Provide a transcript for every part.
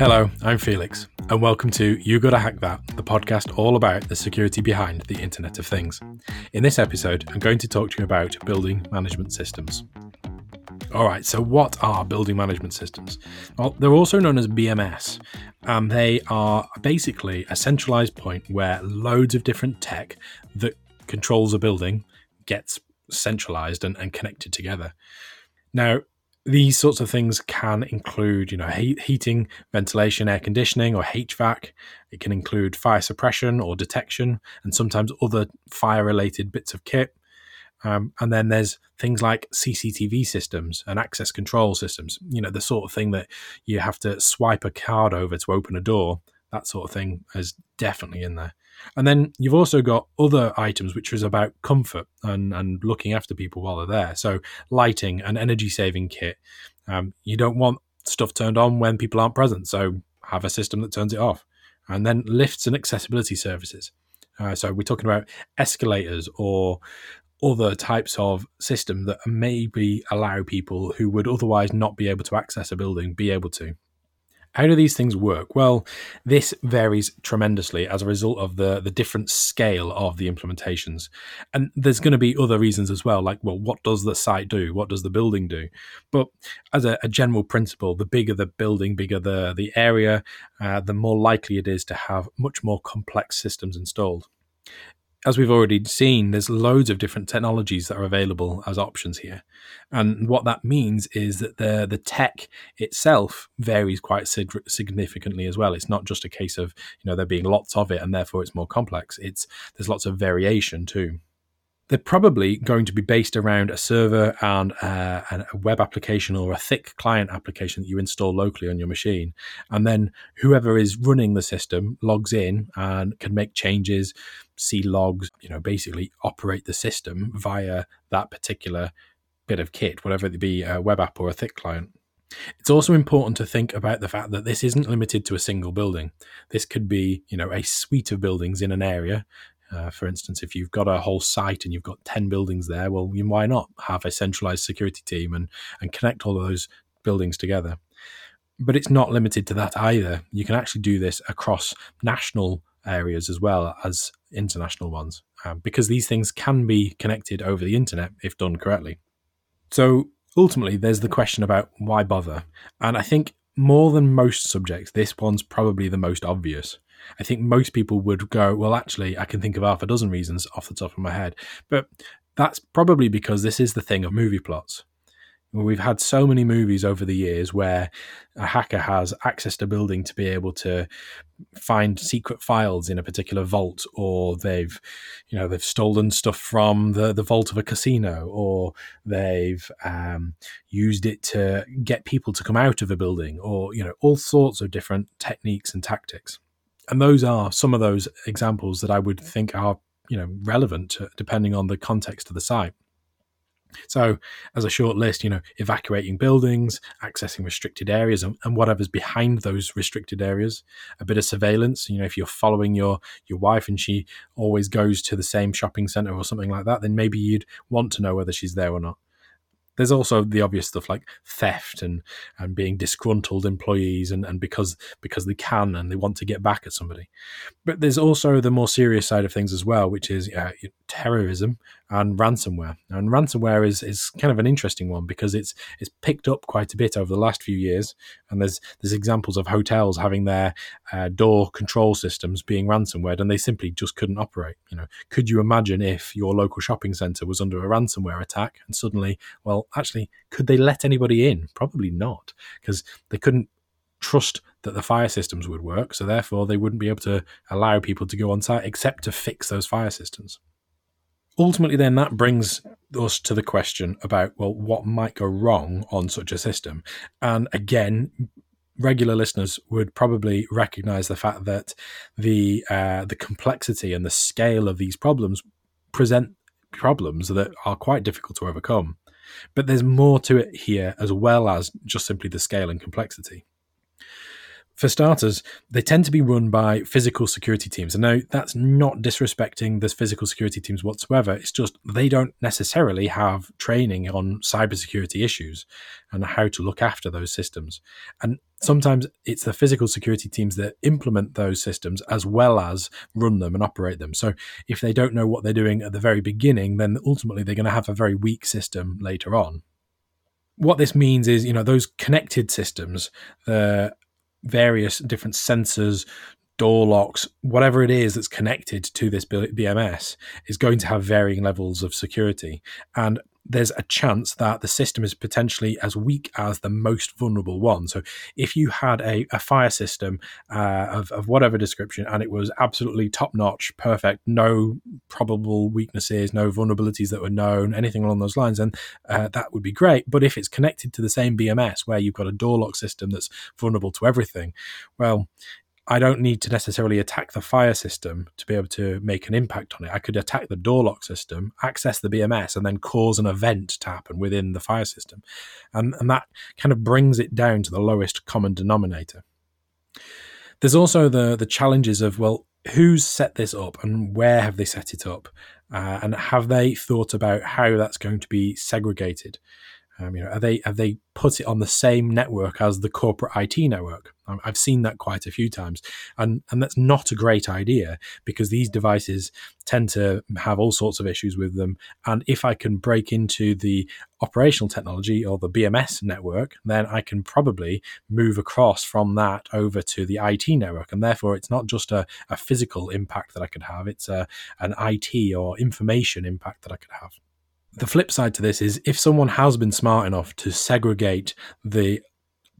Hello, I'm Felix, and welcome to You Gotta Hack That, the podcast all about the security behind the Internet of Things. In this episode, I'm going to talk to you about building management systems. All right, so what are building management systems? Well, they're also known as BMS, and they are basically a centralized point where loads of different tech that controls a building gets centralized and, and connected together. Now, these sorts of things can include, you know, heat, heating, ventilation, air conditioning, or HVAC. It can include fire suppression or detection, and sometimes other fire-related bits of kit. Um, and then there's things like CCTV systems and access control systems. You know, the sort of thing that you have to swipe a card over to open a door. That sort of thing is definitely in there. And then you've also got other items which is about comfort and, and looking after people while they're there. So lighting and energy saving kit. Um, you don't want stuff turned on when people aren't present. So have a system that turns it off. And then lifts and accessibility services. Uh, so we're talking about escalators or other types of system that maybe allow people who would otherwise not be able to access a building be able to. How do these things work? Well, this varies tremendously as a result of the, the different scale of the implementations. And there's going to be other reasons as well, like, well, what does the site do? What does the building do? But as a, a general principle, the bigger the building, bigger the, the area, uh, the more likely it is to have much more complex systems installed as we've already seen, there's loads of different technologies that are available as options here. And what that means is that the the tech itself varies quite sig- significantly as well. It's not just a case of you know there being lots of it and therefore it's more complex. It's there's lots of variation too they're probably going to be based around a server and uh, a web application or a thick client application that you install locally on your machine. And then whoever is running the system logs in and can make changes, see logs, you know, basically operate the system via that particular bit of kit, whatever it be, a web app or a thick client. It's also important to think about the fact that this isn't limited to a single building. This could be, you know, a suite of buildings in an area uh, for instance, if you've got a whole site and you've got 10 buildings there, well, why not have a centralized security team and, and connect all of those buildings together? But it's not limited to that either. You can actually do this across national areas as well as international ones um, because these things can be connected over the internet if done correctly. So ultimately, there's the question about why bother. And I think more than most subjects, this one's probably the most obvious. I think most people would go, well, actually, I can think of half a dozen reasons off the top of my head. But that's probably because this is the thing of movie plots. We've had so many movies over the years where a hacker has access to a building to be able to find secret files in a particular vault, or they've, you know, they've stolen stuff from the, the vault of a casino, or they've um, used it to get people to come out of a building, or you know, all sorts of different techniques and tactics and those are some of those examples that I would think are you know relevant to, depending on the context of the site. So, as a short list, you know, evacuating buildings, accessing restricted areas, and, and, whatever's behind those restricted areas. A bit of surveillance. You know, if you're following your your wife and she always goes to the same shopping center or something like that, then maybe you'd want to know whether she's there or not. There's also the obvious stuff like theft and and being disgruntled employees and, and because because they can and they want to get back at somebody. But there's also the more serious side of things as well, which is uh, terrorism and ransomware. And ransomware is, is kind of an interesting one because it's it's picked up quite a bit over the last few years. And there's there's examples of hotels having their uh, door control systems being ransomware, and they simply just couldn't operate. You know, could you imagine if your local shopping centre was under a ransomware attack and suddenly, well, actually, could they let anybody in? Probably not, because they couldn't trust that the fire systems would work. So therefore, they wouldn't be able to allow people to go on site except to fix those fire systems ultimately, then that brings us to the question about well, what might go wrong on such a system? And again, regular listeners would probably recognize the fact that the uh, the complexity and the scale of these problems present problems that are quite difficult to overcome. But there's more to it here as well as just simply the scale and complexity. For starters, they tend to be run by physical security teams. And now that's not disrespecting the physical security teams whatsoever. It's just they don't necessarily have training on cybersecurity issues and how to look after those systems. And sometimes it's the physical security teams that implement those systems as well as run them and operate them. So if they don't know what they're doing at the very beginning, then ultimately they're going to have a very weak system later on what this means is, you know, those connected systems, the various different sensors, door locks, whatever it is that's connected to this BMS is going to have varying levels of security. And there's a chance that the system is potentially as weak as the most vulnerable one. So, if you had a, a fire system uh, of, of whatever description and it was absolutely top notch, perfect, no probable weaknesses, no vulnerabilities that were known, anything along those lines, then uh, that would be great. But if it's connected to the same BMS where you've got a door lock system that's vulnerable to everything, well, I don't need to necessarily attack the fire system to be able to make an impact on it. I could attack the door lock system, access the BMS, and then cause an event to happen within the fire system. And, and that kind of brings it down to the lowest common denominator. There's also the, the challenges of, well, who's set this up and where have they set it up? Uh, and have they thought about how that's going to be segregated? Um, you know, are they have they put it on the same network as the corporate IT network? I've seen that quite a few times, and and that's not a great idea because these devices tend to have all sorts of issues with them. And if I can break into the operational technology or the BMS network, then I can probably move across from that over to the IT network, and therefore it's not just a, a physical impact that I could have; it's a an IT or information impact that I could have the flip side to this is if someone has been smart enough to segregate the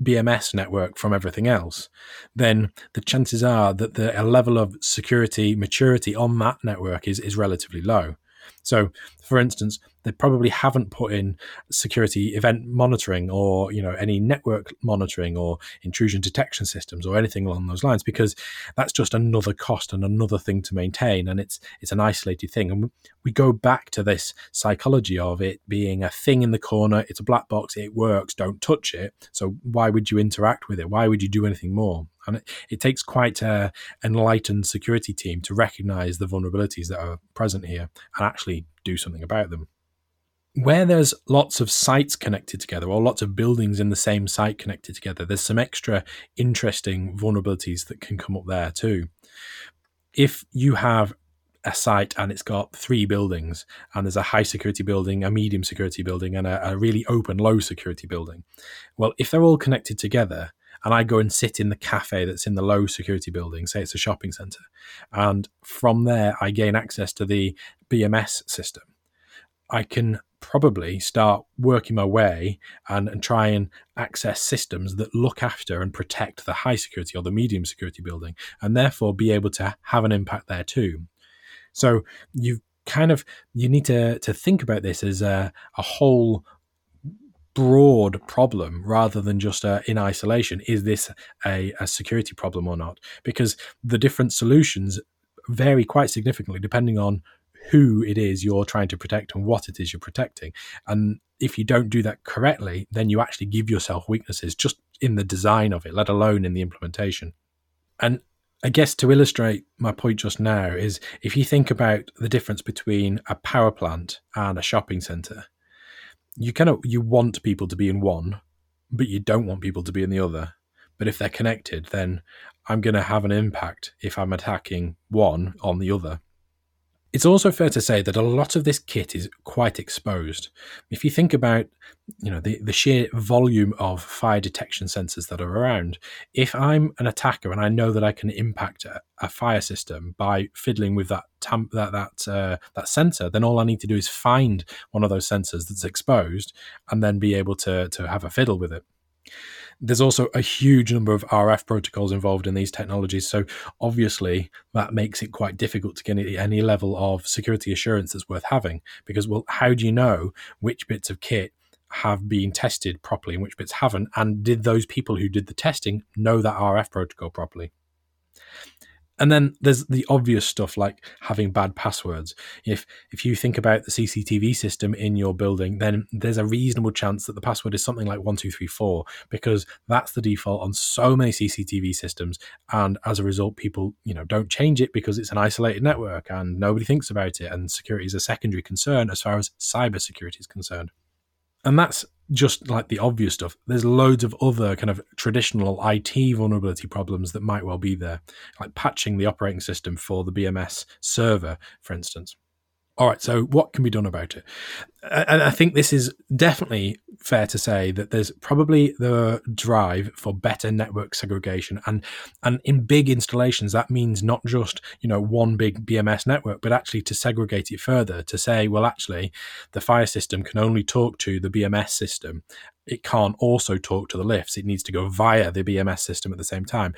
BMS network from everything else, then the chances are that the level of security maturity on that network is, is relatively low. So, for instance, they probably haven't put in security event monitoring or you know any network monitoring or intrusion detection systems or anything along those lines because that's just another cost and another thing to maintain and it's it's an isolated thing. And we go back to this psychology of it being a thing in the corner it's a black box it works don't touch it. So why would you interact with it? Why would you do anything more and it, it takes quite an enlightened security team to recognize the vulnerabilities that are present here and actually do something about them. Where there's lots of sites connected together or lots of buildings in the same site connected together, there's some extra interesting vulnerabilities that can come up there too. If you have a site and it's got three buildings and there's a high security building, a medium security building, and a, a, really open low security building. Well, if they're all connected together, and I go and sit in the cafe that's in the low security building, say it's a shopping center, and from there I gain access to the BMS system, I can probably start working my way and, and try and access systems that look after and protect the high security or the medium security building, and therefore be able to have an impact there too. So you kind of you need to to think about this as a, a whole broad problem rather than just uh, in isolation. Is this a, a security problem or not? Because the different solutions vary quite significantly depending on who it is you're trying to protect and what it is you're protecting. And if you don't do that correctly, then you actually give yourself weaknesses just in the design of it, let alone in the implementation. And I guess to illustrate my point just now is if you think about the difference between a power plant and a shopping center, you kind of you want people to be in one, but you don't want people to be in the other. But if they're connected, then I'm going to have an impact if I'm attacking one on the other. It's also fair to say that a lot of this kit is quite exposed. If you think about, you know, the, the sheer volume of fire detection sensors that are around, if I'm an attacker and I know that I can impact a, a fire system by fiddling with that tam- that that uh, that sensor, then all I need to do is find one of those sensors that's exposed and then be able to to have a fiddle with it there's also a huge number of RF protocols involved in these technologies. So obviously that makes it quite difficult to get any level of security assurance that's worth having. Because well, how do you know which bits of kit have been tested properly and which bits haven't? And did those people who did the testing know that RF protocol properly? And then there's the obvious stuff like having bad passwords. If if you think about the CCTV system in your building, then there's a reasonable chance that the password is something like one two three four because that's the default on so many CCTV systems. And as a result, people you know don't change it because it's an isolated network and nobody thinks about it. And security is a secondary concern as far as cyber security is concerned. And that's just like the obvious stuff. There's loads of other kind of traditional IT vulnerability problems that might well be there, like patching the operating system for the BMS server, for instance. All right, so what can be done about it? And I think this is definitely fair to say that there's probably the drive for better network segregation, and and in big installations that means not just you know one big BMS network, but actually to segregate it further to say, well, actually, the fire system can only talk to the BMS system. It can't also talk to the lifts. It needs to go via the BMS system at the same time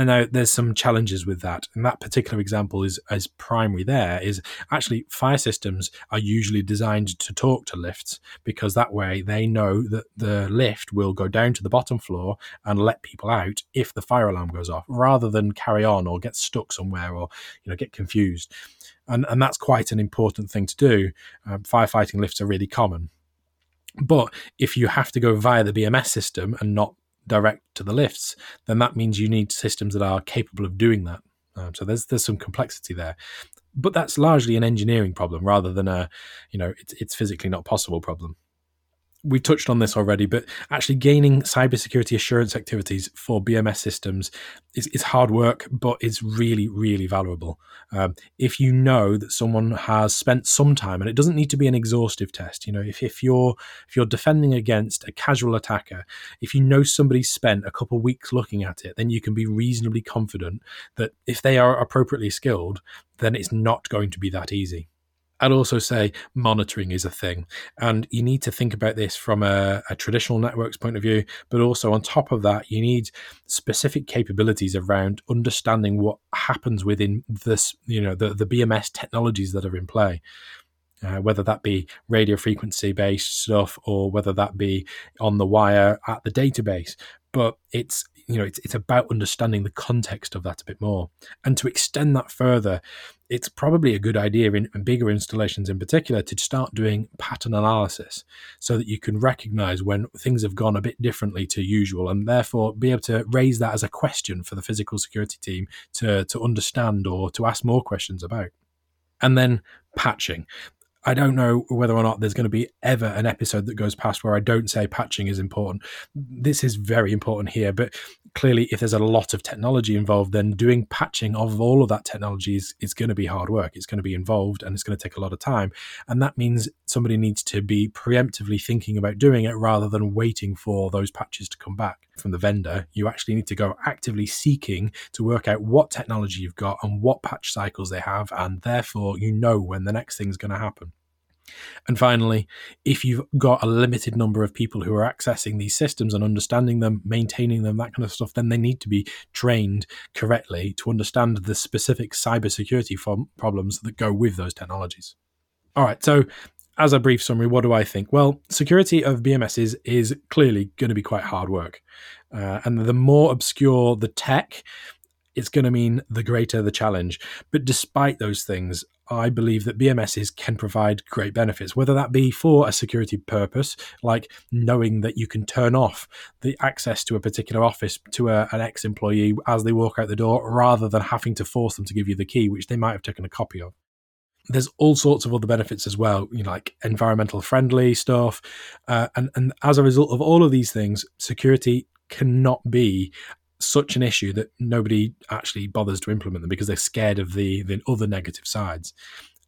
and now there's some challenges with that. And that particular example is as primary there is actually fire systems are usually designed to talk to lifts because that way they know that the lift will go down to the bottom floor and let people out if the fire alarm goes off rather than carry on or get stuck somewhere or you know get confused. And, and that's quite an important thing to do. Um, firefighting lifts are really common. But if you have to go via the BMS system and not direct to the lifts, then that means you need systems that are capable of doing that. Um, so there's there's some complexity there, but that's largely an engineering problem rather than a, you know, it's it's physically not possible problem we touched on this already, but actually gaining cybersecurity assurance activities for BMS systems is, is hard work, but it's really, really valuable. Um, if you know that someone has spent some time, and it doesn't need to be an exhaustive test, you know, if, if you're if you're defending against a casual attacker, if you know somebody spent a couple weeks looking at it, then you can be reasonably confident that if they are appropriately skilled, then it's not going to be that easy. I'd also say monitoring is a thing. And you need to think about this from a, a, traditional networks point of view, but also on top of that, you need specific capabilities around understanding what happens within this, you know, the, the BMS technologies that are in play. Uh, whether that be radio frequency based stuff or whether that be on the wire at the database. But it's you know it's, it's about understanding the context of that a bit more. And to extend that further it's probably a good idea in, bigger installations in particular to start doing pattern analysis so that you can recognize when things have gone a bit differently to usual and therefore be able to raise that as a question for the physical security team to, to understand or to ask more questions about. And then patching I don't know whether or not there's going to be ever an episode that goes past where I don't say patching is important. This is very important here, but clearly, if there's a lot of technology involved, then doing patching of all of that technology is, is going to be hard work. It's going to be involved and it's going to take a lot of time. And that means somebody needs to be preemptively thinking about doing it rather than waiting for those patches to come back from the vendor. You actually need to go actively seeking to work out what technology you've got and what patch cycles they have, and therefore you know when the next thing's going to happen. And finally, if you've got a limited number of people who are accessing these systems and understanding them, maintaining them, that kind of stuff, then they need to be trained correctly to understand the specific cybersecurity problems that go with those technologies. All right, so as a brief summary, what do I think? Well, security of BMSs is, clearly going to be quite hard work. Uh, and the more obscure the tech, it's going to mean the greater the challenge. But despite those things, I believe that BMSs can provide great benefits, whether that be for a security purpose, like knowing that you can turn off the access to a particular office to a, an ex employee as they walk out the door, rather than having to force them to give you the key, which they might have taken a copy of. There's all sorts of other benefits as well, you know, like environmental friendly stuff. Uh, and, and as a result of all of these things, security cannot be such an issue that nobody actually bothers to implement them because they're scared of the the other negative sides.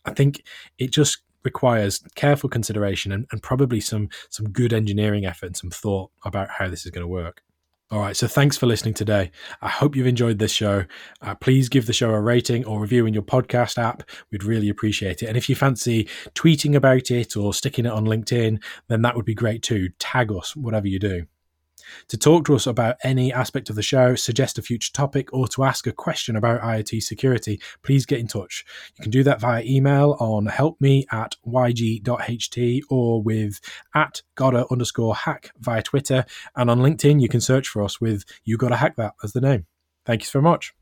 I think it just requires careful consideration and, and probably some some good engineering effort and some thought about how this is going to work. All right, so thanks for listening today. I hope you've enjoyed this show. Uh, please give the show a rating or review in your podcast app. We'd really appreciate it. And if you fancy tweeting about it or sticking it on LinkedIn, then that would be great too. Tag us, whatever you do. To talk to us about any aspect of the show, suggest a future topic, or to ask a question about IoT security, please get in touch. You can do that via email on helpme at yg.ht or with at gotta underscore hack via Twitter. And on LinkedIn, you can search for us with You Gotta Hack That as the name. Thank you so much.